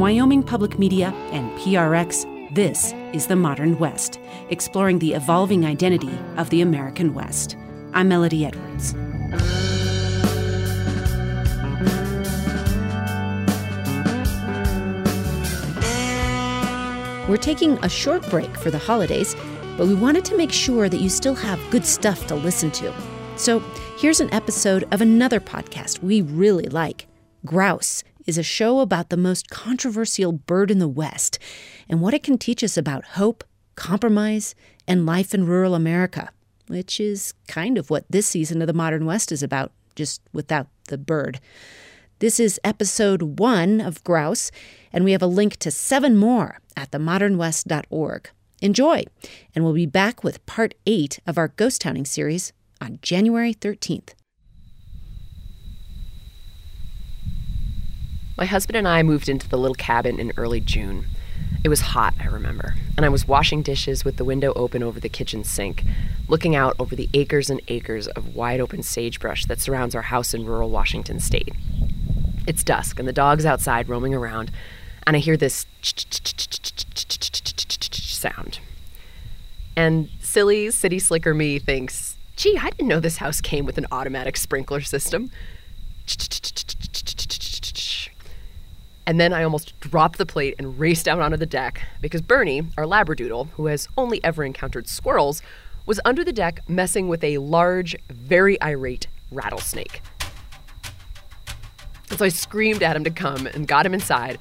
Wyoming Public Media and PRX, this is The Modern West, exploring the evolving identity of the American West. I'm Melodie Edwards. We're taking a short break for the holidays, but we wanted to make sure that you still have good stuff to listen to. So here's an episode of another podcast we really like Grouse is a show about the most controversial bird in the West and what it can teach us about hope, compromise, and life in rural America, which is kind of what this season of the Modern West is about, just without the bird. This is episode one of Grouse, and we have a link to seven more at themodernwest.org. Enjoy, and we'll be back with part eight of our ghost hunting series on January 13th. My husband and I moved into the little cabin in early June. It was hot, I remember, and I was washing dishes with the window open over the kitchen sink, looking out over the acres and acres of wide open sagebrush that surrounds our house in rural Washington state. It's dusk, and the dog's outside roaming around, and I hear this sound. And silly city slicker me thinks, gee, I didn't know this house came with an automatic sprinkler system. And then I almost dropped the plate and raced out onto the deck because Bernie, our Labradoodle, who has only ever encountered squirrels, was under the deck messing with a large, very irate rattlesnake. And so I screamed at him to come and got him inside.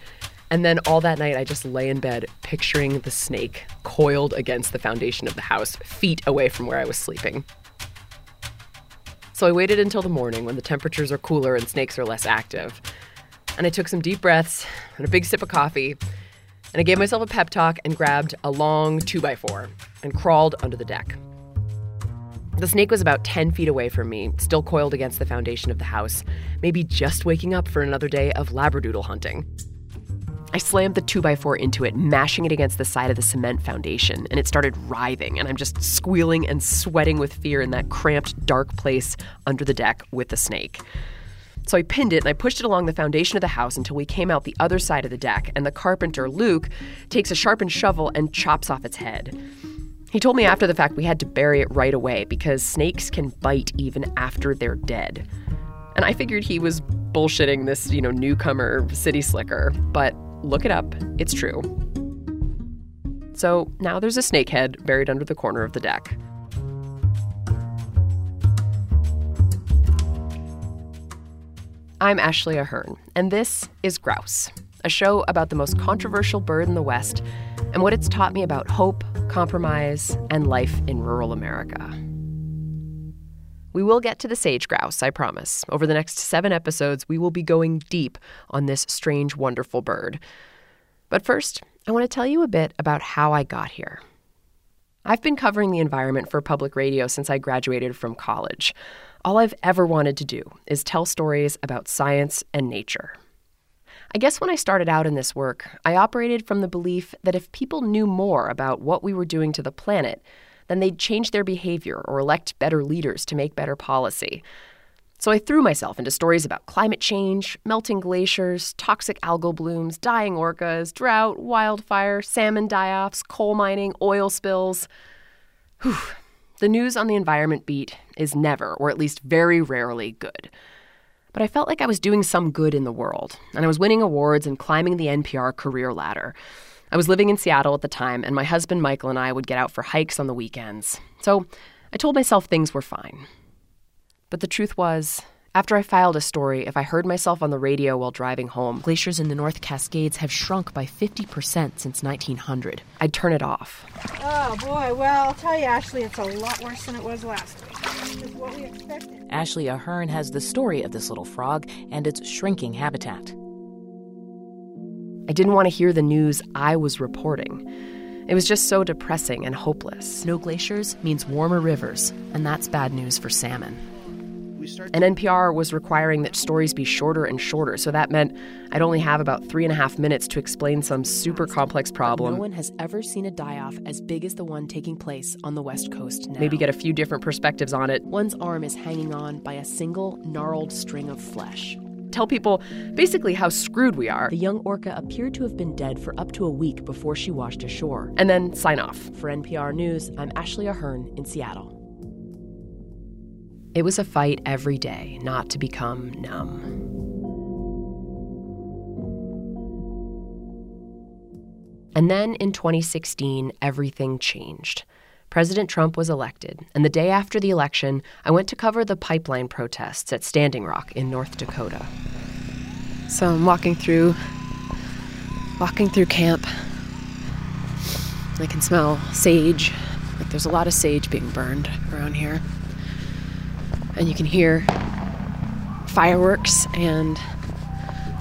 And then all that night, I just lay in bed picturing the snake coiled against the foundation of the house, feet away from where I was sleeping. So I waited until the morning when the temperatures are cooler and snakes are less active. And I took some deep breaths and a big sip of coffee. And I gave myself a pep talk and grabbed a long 2x4 and crawled under the deck. The snake was about 10 feet away from me, still coiled against the foundation of the house, maybe just waking up for another day of labradoodle hunting. I slammed the 2x4 into it, mashing it against the side of the cement foundation, and it started writhing, and I'm just squealing and sweating with fear in that cramped, dark place under the deck with the snake. So I pinned it and I pushed it along the foundation of the house until we came out the other side of the deck, and the carpenter, Luke, takes a sharpened shovel and chops off its head. He told me after the fact we had to bury it right away because snakes can bite even after they're dead. And I figured he was bullshitting this, you know, newcomer city slicker, but look it up, it's true. So now there's a snake head buried under the corner of the deck. I'm Ashley Ahearn, and this is Grouse, a show about the most controversial bird in the West and what it's taught me about hope, compromise, and life in rural America. We will get to the sage grouse, I promise. Over the next seven episodes, we will be going deep on this strange, wonderful bird. But first, I want to tell you a bit about how I got here. I've been covering the environment for public radio since I graduated from college. All I've ever wanted to do is tell stories about science and nature. I guess when I started out in this work, I operated from the belief that if people knew more about what we were doing to the planet, then they'd change their behavior or elect better leaders to make better policy. So I threw myself into stories about climate change, melting glaciers, toxic algal blooms, dying orcas, drought, wildfire, salmon die offs, coal mining, oil spills. Whew. The news on the environment beat is never, or at least very rarely, good. But I felt like I was doing some good in the world, and I was winning awards and climbing the NPR career ladder. I was living in Seattle at the time, and my husband Michael and I would get out for hikes on the weekends. So I told myself things were fine. But the truth was, after I filed a story, if I heard myself on the radio while driving home, glaciers in the North Cascades have shrunk by 50% since 1900. I'd turn it off. Oh boy, well, I'll tell you, Ashley, it's a lot worse than it was last week. It's what we expected. Ashley Ahearn has the story of this little frog and its shrinking habitat. I didn't want to hear the news I was reporting. It was just so depressing and hopeless. No glaciers means warmer rivers, and that's bad news for salmon. And NPR was requiring that stories be shorter and shorter, so that meant I'd only have about three and a half minutes to explain some super complex problem. No one has ever seen a die off as big as the one taking place on the West Coast now. Maybe get a few different perspectives on it. One's arm is hanging on by a single gnarled string of flesh. Tell people basically how screwed we are. The young orca appeared to have been dead for up to a week before she washed ashore. And then sign off. For NPR News, I'm Ashley Ahearn in Seattle. It was a fight every day not to become numb. And then in 2016, everything changed. President Trump was elected, and the day after the election, I went to cover the pipeline protests at Standing Rock in North Dakota. So I'm walking through walking through camp. I can smell sage. Like there's a lot of sage being burned around here. And you can hear fireworks and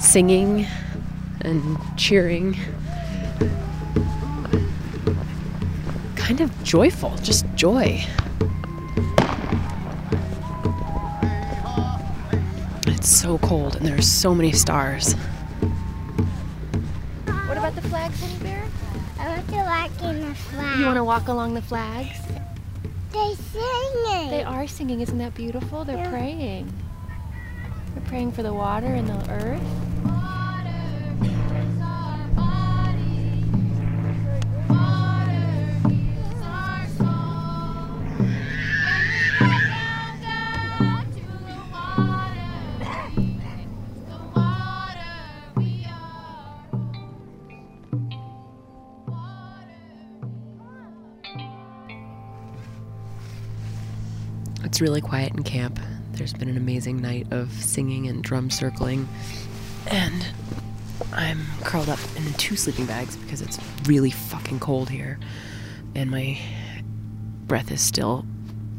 singing and cheering. Kind of joyful, just joy. It's so cold and there's so many stars. What about the flags, Honey Bear? I want to walk in the flag. You want to walk along the flags? They're singing. They are singing. Isn't that beautiful? They're Yeah. praying. They're praying for the water and the earth. It's really quiet in camp. There's been an amazing night of singing and drum circling. And I'm curled up in two sleeping bags because it's really fucking cold here. And my breath is still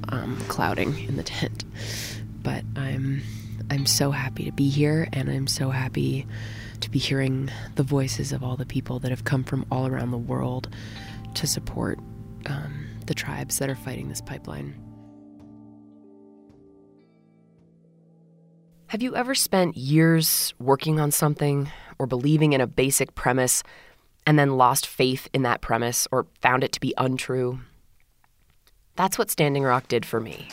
um, clouding in the tent. But I'm I'm so happy to be here and I'm so happy to be hearing the voices of all the people that have come from all around the world to support um, the tribes that are fighting this pipeline. Have you ever spent years working on something or believing in a basic premise and then lost faith in that premise or found it to be untrue? That's what Standing Rock did for me.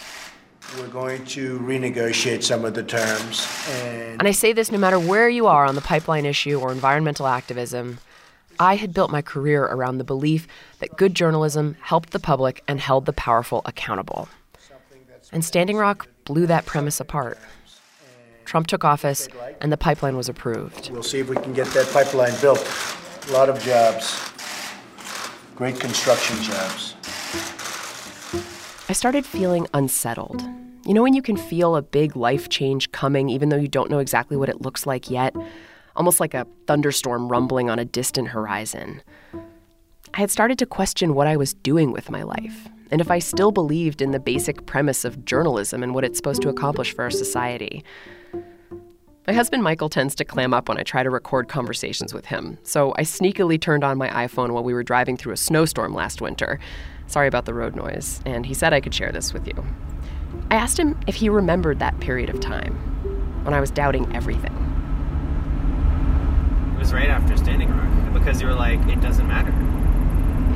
We're going to renegotiate some of the terms and And I say this no matter where you are on the pipeline issue or environmental activism. I had built my career around the belief that good journalism helped the public and held the powerful accountable. And Standing Rock blew that premise apart. Trump took office, and the pipeline was approved. we'll see if we can get that pipeline built. A lot of jobs, great construction jobs. I started feeling unsettled. You know, when you can feel a big life change coming, even though you don't know exactly what it looks like yet? Almost like a thunderstorm rumbling on a distant horizon. I had started to question what I was doing with my life, and if I still believed in the basic premise of journalism and what it's supposed to accomplish for our society. My husband Michael tends to clam up when I try to record conversations with him, so I sneakily turned on my iPhone while we were driving through a snowstorm last winter. Sorry about the road noise, and he said I could share this with you. I asked him if he remembered that period of time when I was doubting everything. It was right after Standing Rock because you were like, it doesn't matter.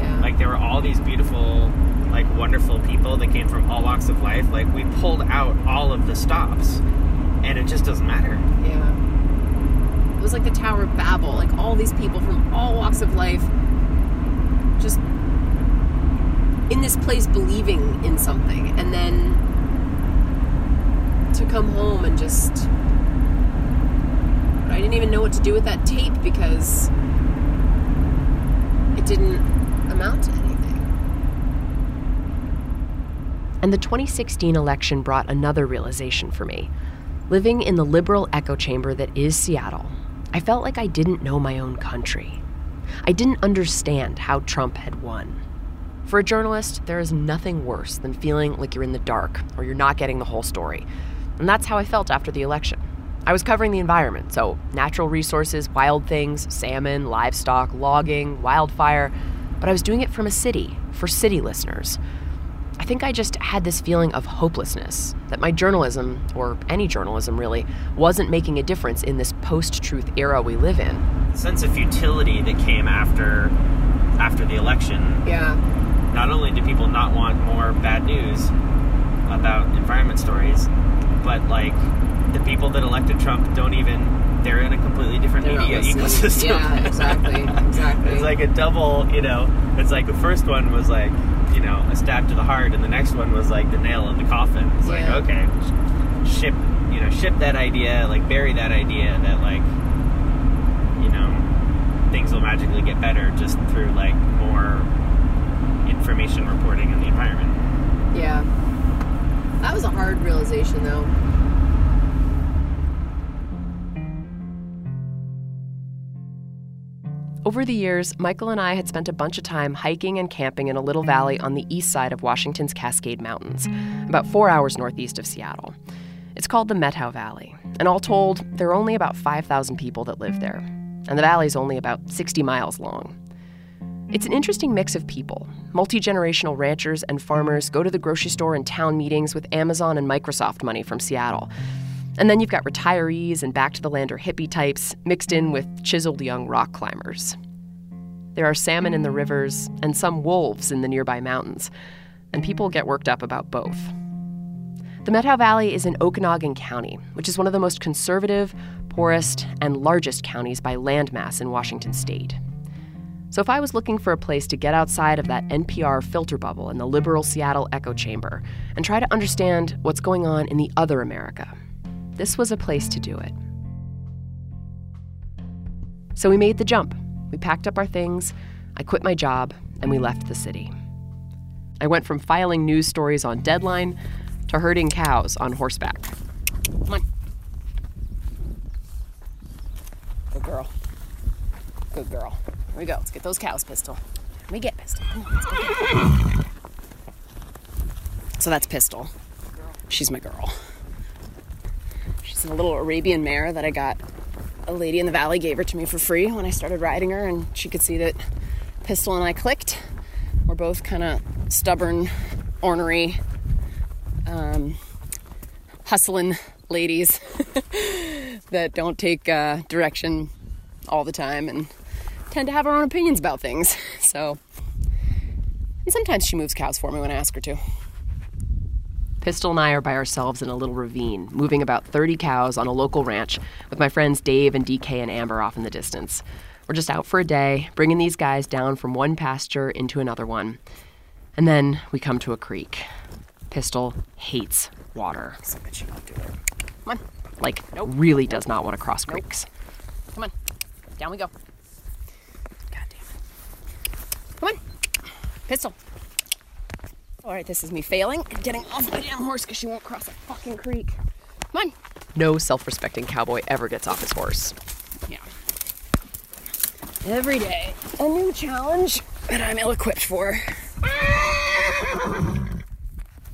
Yeah. Like there were all these beautiful like wonderful people that came from all walks of life, like we pulled out all of the stops, and it just doesn't matter. Yeah. It was like the Tower of Babel, like all these people from all walks of life just in this place believing in something and then to come home and just I didn't even know what to do with that tape because it didn't amount to anything. And the 2016 election brought another realization for me. Living in the liberal echo chamber that is Seattle, I felt like I didn't know my own country. I didn't understand how Trump had won. For a journalist, there is nothing worse than feeling like you're in the dark or you're not getting the whole story. And that's how I felt after the election. I was covering the environment, so natural resources, wild things, salmon, livestock, logging, wildfire, but I was doing it from a city, for city listeners. I think I just had this feeling of hopelessness that my journalism, or any journalism really, wasn't making a difference in this post truth era we live in. The sense of futility that came after after the election. Yeah. Not only do people not want more bad news about environment stories, but like the people that elected Trump don't even they're in a completely different They're media ecosystem. Yeah, exactly, exactly. it's like a double, you know, it's like the first one was like, you know, a stab to the heart and the next one was like the nail in the coffin. It's Yeah. like, okay, ship, you know, ship that idea, like bury that idea that like you know, things will magically get better just through like more information reporting in the environment. Yeah. That was a hard realization, though. Over the years, Michael and I had spent a bunch of time hiking and camping in a little valley on the east side of Washington's Cascade Mountains, about four hours northeast of Seattle. It's called the Methow Valley, and all told, there are only about 5,000 people that live there, and the valley's only about 60 miles long. It's an interesting mix of people. Multi generational ranchers and farmers go to the grocery store and town meetings with Amazon and Microsoft money from Seattle. And then you've got retirees and back to the lander hippie types mixed in with chiseled young rock climbers. There are salmon in the rivers and some wolves in the nearby mountains, and people get worked up about both. The Methow Valley is in Okanogan County, which is one of the most conservative, poorest, and largest counties by landmass in Washington state. So if I was looking for a place to get outside of that NPR filter bubble in the liberal Seattle echo chamber and try to understand what's going on in the other America, this was a place to do it. So we made the jump. We packed up our things, I quit my job, and we left the city. I went from filing news stories on deadline to herding cows on horseback. Come on. Good girl. Good girl. Here we go. Let's get those cows, Pistol. Let me get Pistol. On, So that's Pistol. She's my girl. She's a little Arabian mare that I got. A lady in the valley gave her to me for free when I started riding her, and she could see that Pistol and I clicked. We're both kind of stubborn, ornery, um, hustling ladies that don't take uh, direction all the time and tend to have our own opinions about things. So, and sometimes she moves cows for me when I ask her to. Pistol and I are by ourselves in a little ravine, moving about 30 cows on a local ranch with my friends Dave and DK and Amber off in the distance. We're just out for a day, bringing these guys down from one pasture into another one. And then we come to a creek. Pistol hates water. So I bet won't do it. Come on. Like, really does not want to cross creeks. Come on. Down we go. God damn it. Come on. Pistol. All right, this is me failing and getting off my damn horse because she won't cross a fucking creek. Come on. No self respecting cowboy ever gets off his horse. Yeah. Every day, a new challenge that I'm ill equipped for.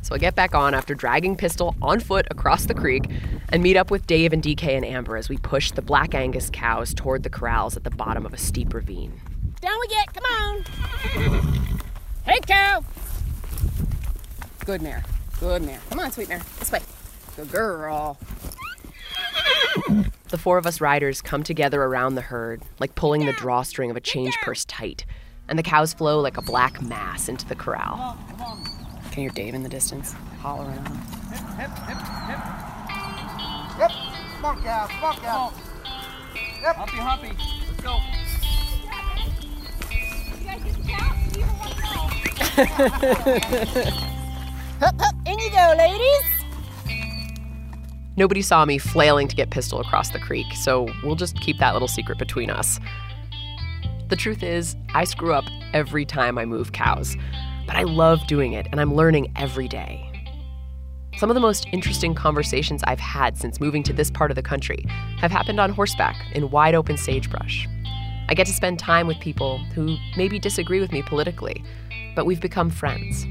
So I get back on after dragging Pistol on foot across the creek and meet up with Dave and DK and Amber as we push the Black Angus cows toward the corrals at the bottom of a steep ravine. Down we get, come on! Hey, cow! Good mare, good mare. Come on, sweet mare, this way. Good girl. The four of us riders come together around the herd, like pulling the drawstring of a change purse tight, and the cows flow like a black mass into the corral. can you hear Dave in the distance hollering on him. Hip, hip, hip. Yep. Come on, cow. Come on, cow. Yep. Hoppy, hoppy. Let's go. Hup, hup, in you go, ladies. Nobody saw me flailing to get Pistol across the creek, so we'll just keep that little secret between us. The truth is, I screw up every time I move cows, but I love doing it and I'm learning every day. Some of the most interesting conversations I've had since moving to this part of the country have happened on horseback in wide open sagebrush. I get to spend time with people who maybe disagree with me politically, but we've become friends.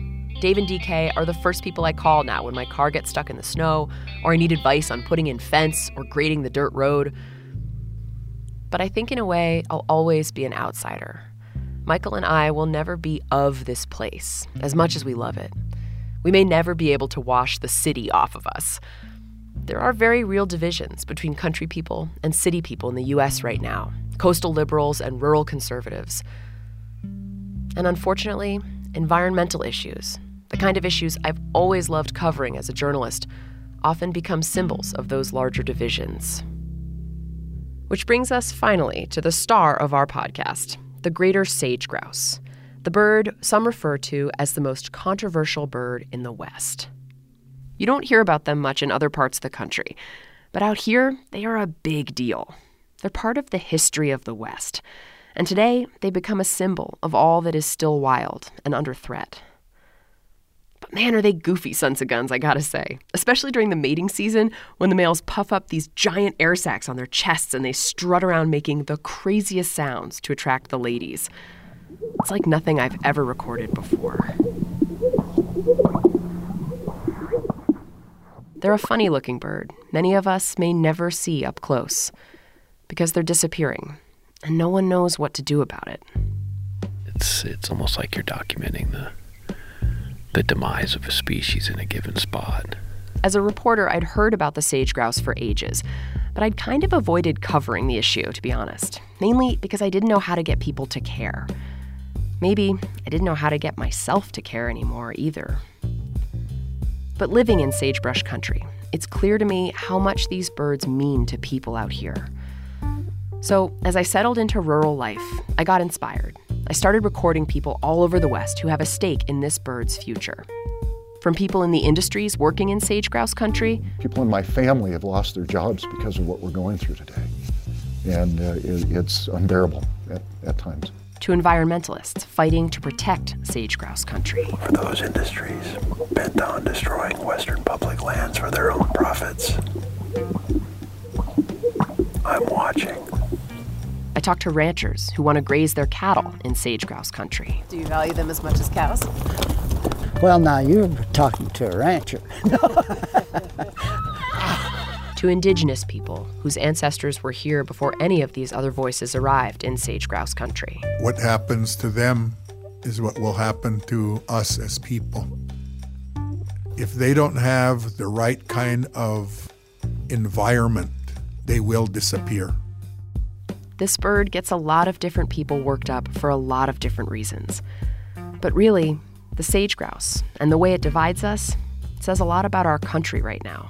Dave and DK are the first people I call now when my car gets stuck in the snow, or I need advice on putting in fence or grading the dirt road. But I think in a way, I'll always be an outsider. Michael and I will never be of this place, as much as we love it. We may never be able to wash the city off of us. There are very real divisions between country people and city people in the US right now coastal liberals and rural conservatives. And unfortunately, environmental issues, the kind of issues I've always loved covering as a journalist, often become symbols of those larger divisions. Which brings us finally to the star of our podcast, the greater sage grouse, the bird some refer to as the most controversial bird in the West. You don't hear about them much in other parts of the country, but out here, they are a big deal. They're part of the history of the West, and today they become a symbol of all that is still wild and under threat. But man, are they goofy sons of guns, I gotta say. Especially during the mating season when the males puff up these giant air sacs on their chests and they strut around making the craziest sounds to attract the ladies. It's like nothing I've ever recorded before. They're a funny looking bird many of us may never see up close because they're disappearing and no one knows what to do about it. It's it's almost like you're documenting the the demise of a species in a given spot. As a reporter, I'd heard about the sage grouse for ages, but I'd kind of avoided covering the issue, to be honest, mainly because I didn't know how to get people to care. Maybe I didn't know how to get myself to care anymore either. But living in sagebrush country, it's clear to me how much these birds mean to people out here. So, as I settled into rural life, I got inspired. I started recording people all over the West who have a stake in this bird's future. From people in the industries working in sage grouse country, People in my family have lost their jobs because of what we're going through today. And uh, it, it's unbearable at, at times. to environmentalists fighting to protect sage grouse country. For those industries bent on destroying Western public lands for their own profits. I'm watching. I talked to ranchers who want to graze their cattle in sage grouse country. Do you value them as much as cows? Well, now you're talking to a rancher. To indigenous people whose ancestors were here before any of these other voices arrived in sage grouse country. What happens to them is what will happen to us as people. If they don't have the right kind of environment, they will disappear. This bird gets a lot of different people worked up for a lot of different reasons. But really, the sage grouse and the way it divides us says a lot about our country right now.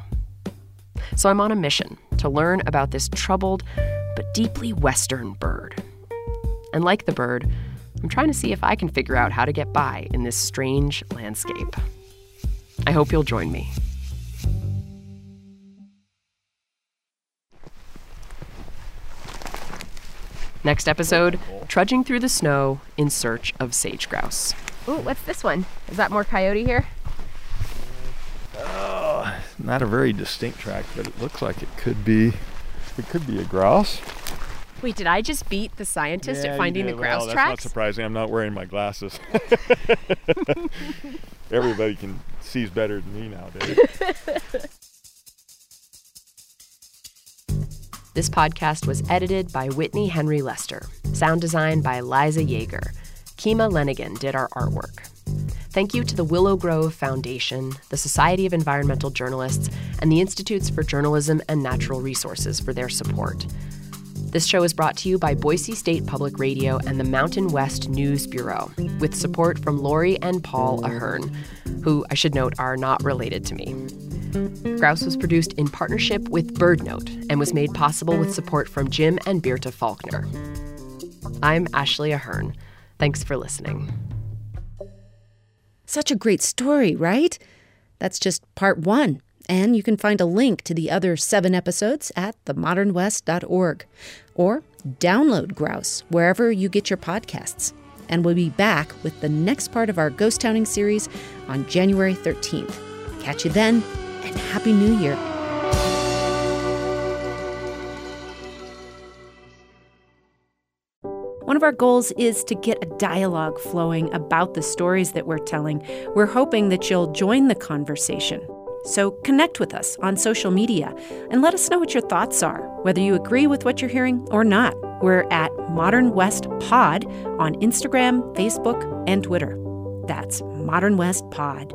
So I'm on a mission to learn about this troubled but deeply Western bird. And like the bird, I'm trying to see if I can figure out how to get by in this strange landscape. I hope you'll join me. Next episode trudging through the snow in search of sage grouse. Ooh, what's this one? Is that more coyote here? Oh, not a very distinct track, but it looks like it could be. It could be a grouse. Wait, did I just beat the scientist Yeah, at finding the grouse well, That's not surprising. I'm not wearing my glasses. Everybody can sees better than me nowadays. This podcast was edited by Whitney Henry Lester, sound design by Liza Yeager. Kima Lenigan did our artwork. Thank you to the Willow Grove Foundation, the Society of Environmental Journalists, and the Institutes for Journalism and Natural Resources for their support. This show is brought to you by Boise State Public Radio and the Mountain West News Bureau, with support from Lori and Paul Ahern, who I should note are not related to me. Grouse was produced in partnership with BirdNote and was made possible with support from Jim and Birta Faulkner. I'm Ashley Ahearn. Thanks for listening. Such a great story, right? That's just part one. And you can find a link to the other seven episodes at themodernwest.org or download Grouse wherever you get your podcasts. And we'll be back with the next part of our ghost towning series on January 13th. Catch you then, and Happy New Year. One of our goals is to get a dialogue flowing about the stories that we're telling. We're hoping that you'll join the conversation. So connect with us on social media and let us know what your thoughts are, whether you agree with what you're hearing or not. We're at Modern West Pod on Instagram, Facebook, and Twitter. That's Modern West Pod.